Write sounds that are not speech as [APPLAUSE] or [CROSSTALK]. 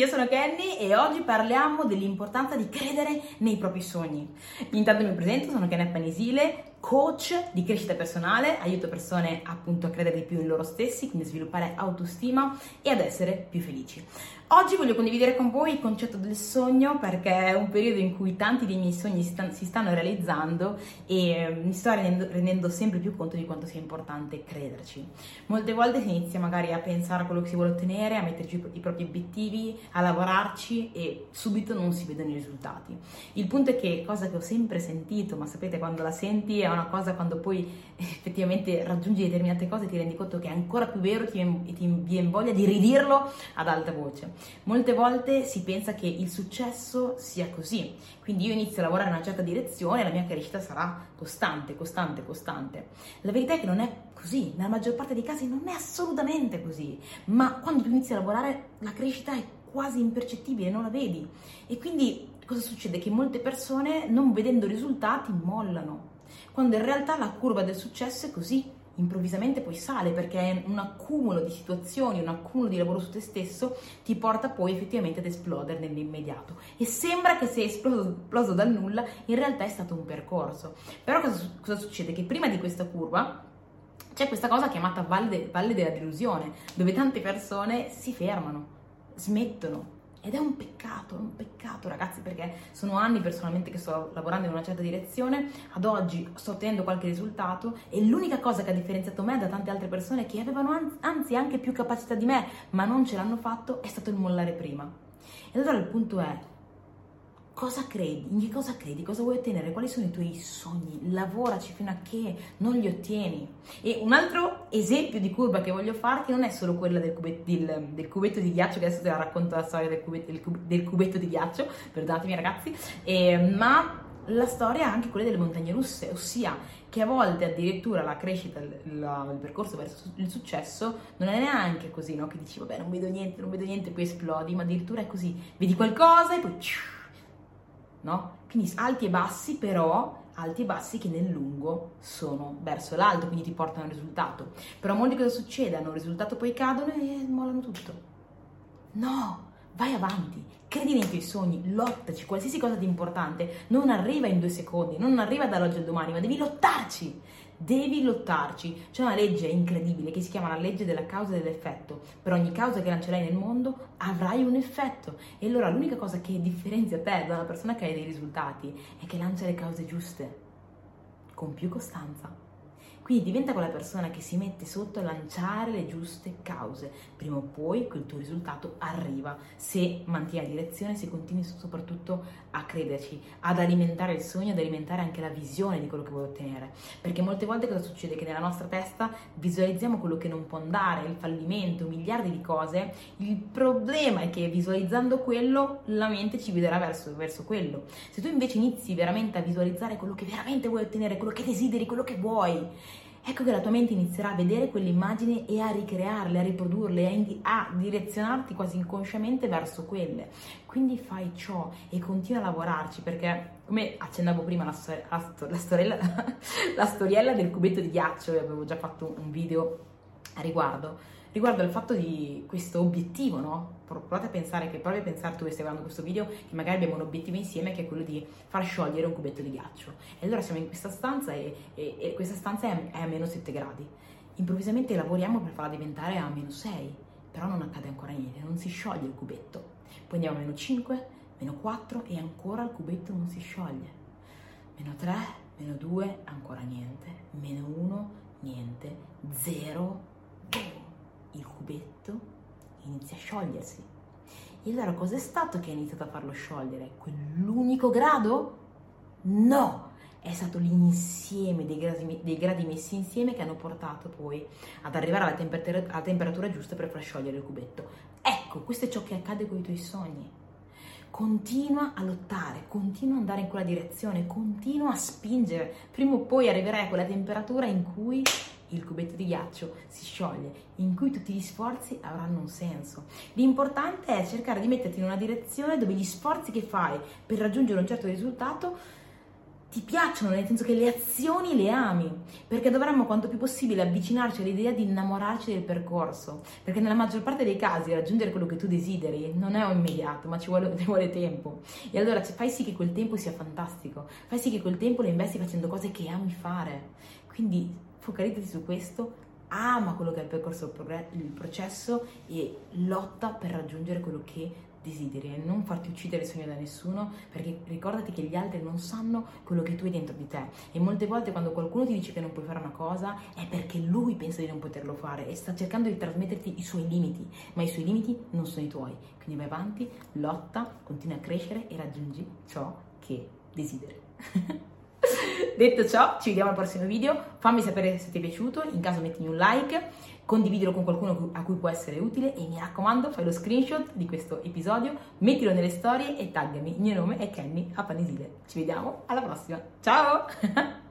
io sono Kenny e oggi parliamo dell'importanza di credere nei propri sogni. Intanto mi presento, sono Kenny Panisile, coach di crescita personale, aiuto persone appunto a credere di più in loro stessi, quindi a sviluppare autostima e ad essere più felici. Oggi voglio condividere con voi il concetto del sogno perché è un periodo in cui tanti dei miei sogni si, stanno, realizzando e eh, mi sto rendendo, rendendo, sempre più conto di quanto sia importante crederci. Molte volte si inizia magari a pensare a quello che si vuole ottenere, a metterci i propri obiettivi, a lavorarci e subito non si vedono i risultati. Il punto è che, cosa che ho sempre sentito, ma sapete quando la senti è una cosa quando poi effettivamente raggiungi determinate cose ti rendi conto che è ancora più vero e ti, ti viene voglia di ridirlo ad alta voce. Molte volte si pensa che il successo sia così, quindi io inizio a lavorare in una certa direzione e la mia crescita sarà costante, costante, costante. La verità è che non è così, nella maggior parte dei casi non è assolutamente così, ma quando tu inizi a lavorare la crescita è quasi impercettibile, non la vedi. E quindi cosa succede? Che molte persone non vedendo risultati mollano, quando in realtà la curva del successo è così improvvisamente poi sale perché un accumulo di situazioni, un accumulo di lavoro su te stesso ti porta poi effettivamente ad esplodere nell'immediato e sembra che sia esploso, esploso dal nulla, in realtà è stato un percorso. Però cosa, cosa succede? Che prima di questa curva c'è questa cosa chiamata valle, valle della delusione, dove tante persone si fermano, smettono, ed è un peccato, è un peccato ragazzi perché sono anni personalmente che sto lavorando in una certa direzione, ad oggi sto ottenendo qualche risultato e l'unica cosa che ha differenziato me da tante altre persone che avevano anzi anche più capacità di me ma non ce l'hanno fatto è stato il mollare prima. E allora il punto è, cosa credi, in che cosa credi, cosa vuoi ottenere, quali sono i tuoi sogni, lavoraci fino a che non li ottieni. E un altro esempio di curva che voglio farti non è solo quella del cubetto, del, del cubetto di ghiaccio, che adesso te la racconto la storia del cubetto, del, cubetto di ghiaccio, perdonatemi ragazzi, eh, ma la storia è anche quella delle montagne russe, ossia che a volte addirittura la crescita, il, il percorso verso il successo non è neanche così, no? Che dici vabbè non vedo niente, non vedo niente, poi esplodi, ma addirittura è così, vedi qualcosa e poi no? Quindi alti e bassi, però alti e bassi che nel lungo sono verso l'alto, quindi ti portano al risultato. Però molti cosa succede? Hanno un risultato, poi cadono e mollano tutto. No, vai avanti, credi nei tuoi sogni, lottaci, qualsiasi cosa di importante non arriva in due secondi, non arriva dall'oggi al domani, ma devi lottarci. Devi lottarci. C'è una legge incredibile che si chiama la legge della causa e dell'effetto. Per ogni causa che lancerai nel mondo avrai un effetto. E allora l'unica cosa che differenzia te da una persona che ha dei risultati è che lancia le cause giuste, con più costanza. Quindi diventa quella persona che si mette sotto a lanciare le giuste cause. Prima o poi quel tuo risultato arriva se mantieni la direzione, se continui soprattutto a crederci, ad alimentare il sogno, ad alimentare anche la visione di quello che vuoi ottenere. Perché molte volte cosa succede? Che nella nostra testa visualizziamo quello che non può andare, il fallimento, miliardi di cose. Il problema è che visualizzando quello la mente ci guiderà verso, verso quello. Se tu invece inizi veramente a visualizzare quello che veramente vuoi ottenere, quello che desideri, quello che vuoi, ecco che la tua mente inizierà a vedere quelle immagini e a ricrearle, a riprodurle, a, indi- a, direzionarti quasi inconsciamente verso quelle. Quindi fai ciò e continua a lavorarci perché, come accennavo prima, la, stor- la, stor- la, storiella, [LAUGHS] la storiella del cubetto di ghiaccio, avevo già fatto un video a riguardo riguardo al fatto di questo obiettivo, no? Provate a pensare che provi a pensare tu che stai guardando questo video che magari abbiamo un obiettivo insieme che è quello di far sciogliere un cubetto di ghiaccio. E allora siamo in questa stanza e, e, e questa stanza è, è a meno 7 gradi. Improvvisamente lavoriamo per farla diventare a meno 6, però non accade ancora niente, non si scioglie il cubetto. Poi andiamo a meno 5, meno 4 e ancora il cubetto non si scioglie. Meno 3, meno 2, ancora niente. Meno 1, niente. 0, il cubetto inizia a sciogliersi. E allora cos'è stato che ha iniziato a farlo sciogliere? Quell'unico grado? No! È stato l'insieme dei gradi, dei gradi messi insieme che hanno portato poi ad arrivare alla temperatura, alla temperatura giusta per far sciogliere il cubetto. Ecco, questo è ciò che accade con i tuoi sogni continua a lottare, continua ad andare in quella direzione, continua a spingere. Prima o poi arriverai a quella temperatura in cui il cubetto di ghiaccio si scioglie, in cui tutti gli sforzi avranno un senso. L'importante è cercare di metterti in una direzione dove gli sforzi che fai per raggiungere un certo risultato ti piacciono, nel senso che le azioni le ami, perché dovremmo quanto più possibile avvicinarci all'idea di innamorarci del percorso, perché nella maggior parte dei casi raggiungere quello che tu desideri non è immediato, ma ci vuole, [LAUGHS] ci vuole tempo. E allora fai sì che quel tempo sia fantastico, fai sì che quel tempo lo investi facendo cose che ami fare. Quindi focalizzati su questo, ama quello che è il percorso, il processo e lotta per raggiungere quello che desideri e non farti uccidere il sogno da nessuno perché ricordati che gli altri non sanno quello che tu hai dentro di te. E molte volte quando qualcuno ti dice che non puoi fare una cosa è perché lui pensa di non poterlo fare e sta cercando di trasmetterti i suoi limiti ma i suoi limiti non sono i tuoi. Quindi vai avanti, lotta, continua a crescere e raggiungi ciò che desideri [LAUGHS] Detto ciò, ci vediamo al prossimo video. Fammi sapere se ti è piaciuto, in caso mettimi un like, condividilo con qualcuno a cui può essere utile e mi raccomando fai lo screenshot di questo episodio, mettilo nelle storie e taggami. Il mio nome è Kenny Apanesile. Ci vediamo alla prossima. Ciao! [LAUGHS]